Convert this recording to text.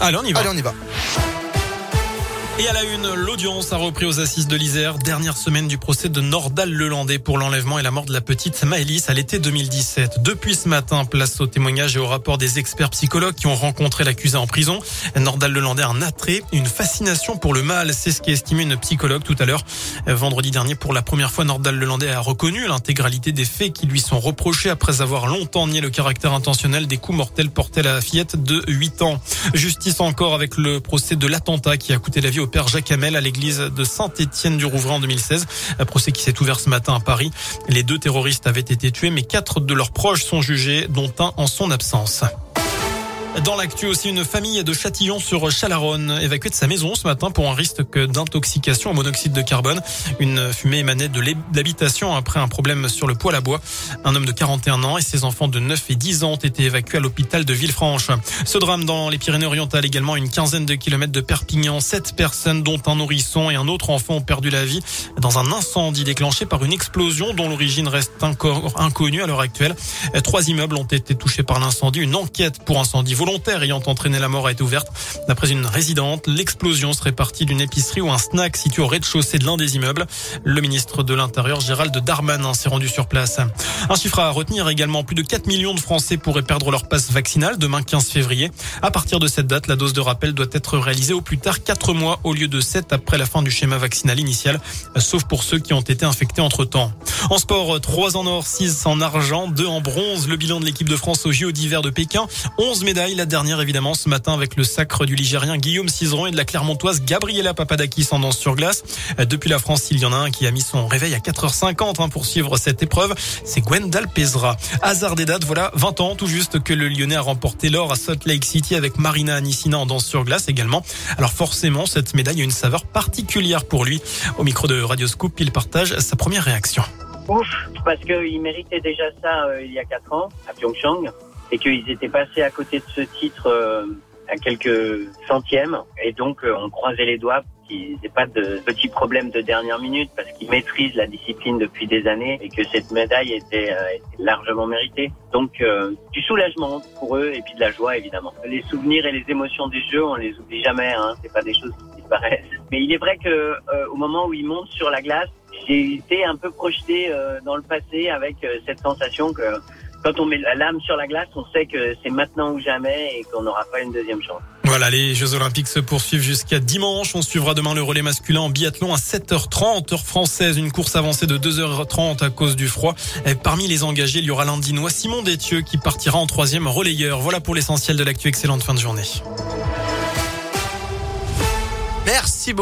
Allez, on y va. On y va. Et à la une, l'audience a repris aux assises de l'Isère, dernière semaine du procès de Nordal Lelandais pour l'enlèvement et la mort de la petite Maëlys à l'été 2017. Depuis ce matin, place au témoignage et au rapport des experts psychologues qui ont rencontré l'accusé en prison. Nordal Lelandais a un attrait, une fascination pour le mal. C'est ce qu'a estimé une psychologue tout à l'heure. Vendredi dernier, pour la première fois, Nordal Lelandais a reconnu l'intégralité des faits qui lui sont reprochés après avoir longtemps nié le caractère intentionnel des coups mortels portés à la fillette de 8 ans. Justice encore avec le procès de l'attentat qui a coûté la vie au père Jacques Hamel à l'église de Saint-Étienne-du-Rouvray en 2016. Un procès qui s'est ouvert ce matin à Paris. Les deux terroristes avaient été tués, mais quatre de leurs proches sont jugés, dont un en son absence. Dans l'actu aussi, une famille de Châtillon sur Chalaronne évacuée de sa maison ce matin pour un risque d'intoxication au monoxyde de carbone. Une fumée émanait de l'habitation après un problème sur le poêle à bois. Un homme de 41 ans et ses enfants de 9 et 10 ans ont été évacués à l'hôpital de Villefranche. Ce drame dans les Pyrénées-Orientales également, une quinzaine de kilomètres de Perpignan. Sept personnes, dont un nourrisson et un autre enfant, ont perdu la vie dans un incendie déclenché par une explosion dont l'origine reste encore inconnue à l'heure actuelle. Trois immeubles ont été touchés par l'incendie. Une enquête pour incendie volontaire ayant entraîné la mort été ouverte. D'après une résidente, l'explosion serait partie d'une épicerie ou un snack situé au rez-de-chaussée de l'un des immeubles. Le ministre de l'Intérieur, Gérald Darmanin, s'est rendu sur place. Un chiffre à retenir également, plus de 4 millions de Français pourraient perdre leur passe vaccinale demain 15 février. À partir de cette date, la dose de rappel doit être réalisée au plus tard 4 mois au lieu de 7 après la fin du schéma vaccinal initial, sauf pour ceux qui ont été infectés entre temps. En sport, 3 en or, 6 en argent, 2 en bronze. Le bilan de l'équipe de France au JO d'hiver de Pékin, 11 médailles la dernière évidemment ce matin avec le sacre du Ligérien Guillaume Cizeron et de la Clermontoise Gabriela Papadakis en danse sur glace. Depuis la France, il y en a un qui a mis son réveil à 4h50 hein, pour suivre cette épreuve. C'est Gwendal Pesra. Hasard des dates, voilà 20 ans tout juste que le Lyonnais a remporté l'or à Salt Lake City avec Marina Anissina en danse sur glace également. Alors forcément, cette médaille a une saveur particulière pour lui. Au micro de Radio Scoop, il partage sa première réaction. Ouf, parce qu'il méritait déjà ça euh, il y a 4 ans à Pyeongchang et qu'ils étaient passés à côté de ce titre euh, à quelques centièmes et donc euh, on croisait les doigts qu'ils n'aient pas de petits problèmes de dernière minute parce qu'ils maîtrisent la discipline depuis des années et que cette médaille était, euh, largement méritée. Donc du soulagement pour eux et puis de la joie évidemment. Les souvenirs et les émotions des jeux, on les oublie jamais. Hein. C'est pas des choses qui disparaissent. Mais il est vrai que au moment où ils montent sur la glace, j'ai été un peu projeté dans le passé avec cette sensation que quand on met la lame sur la glace, on sait que c'est maintenant ou jamais et qu'on n'aura pas une deuxième chance. Voilà, les Jeux Olympiques se poursuivent jusqu'à dimanche. On suivra demain le relais masculin en biathlon à 7h30, heure française. Une course avancée de 2h30 à cause du froid. Et parmi les engagés, il y aura l'Indinois Simon Détieux qui partira en troisième relayeur. Voilà pour l'essentiel de l'actu. Excellente fin de journée. Merci beaucoup.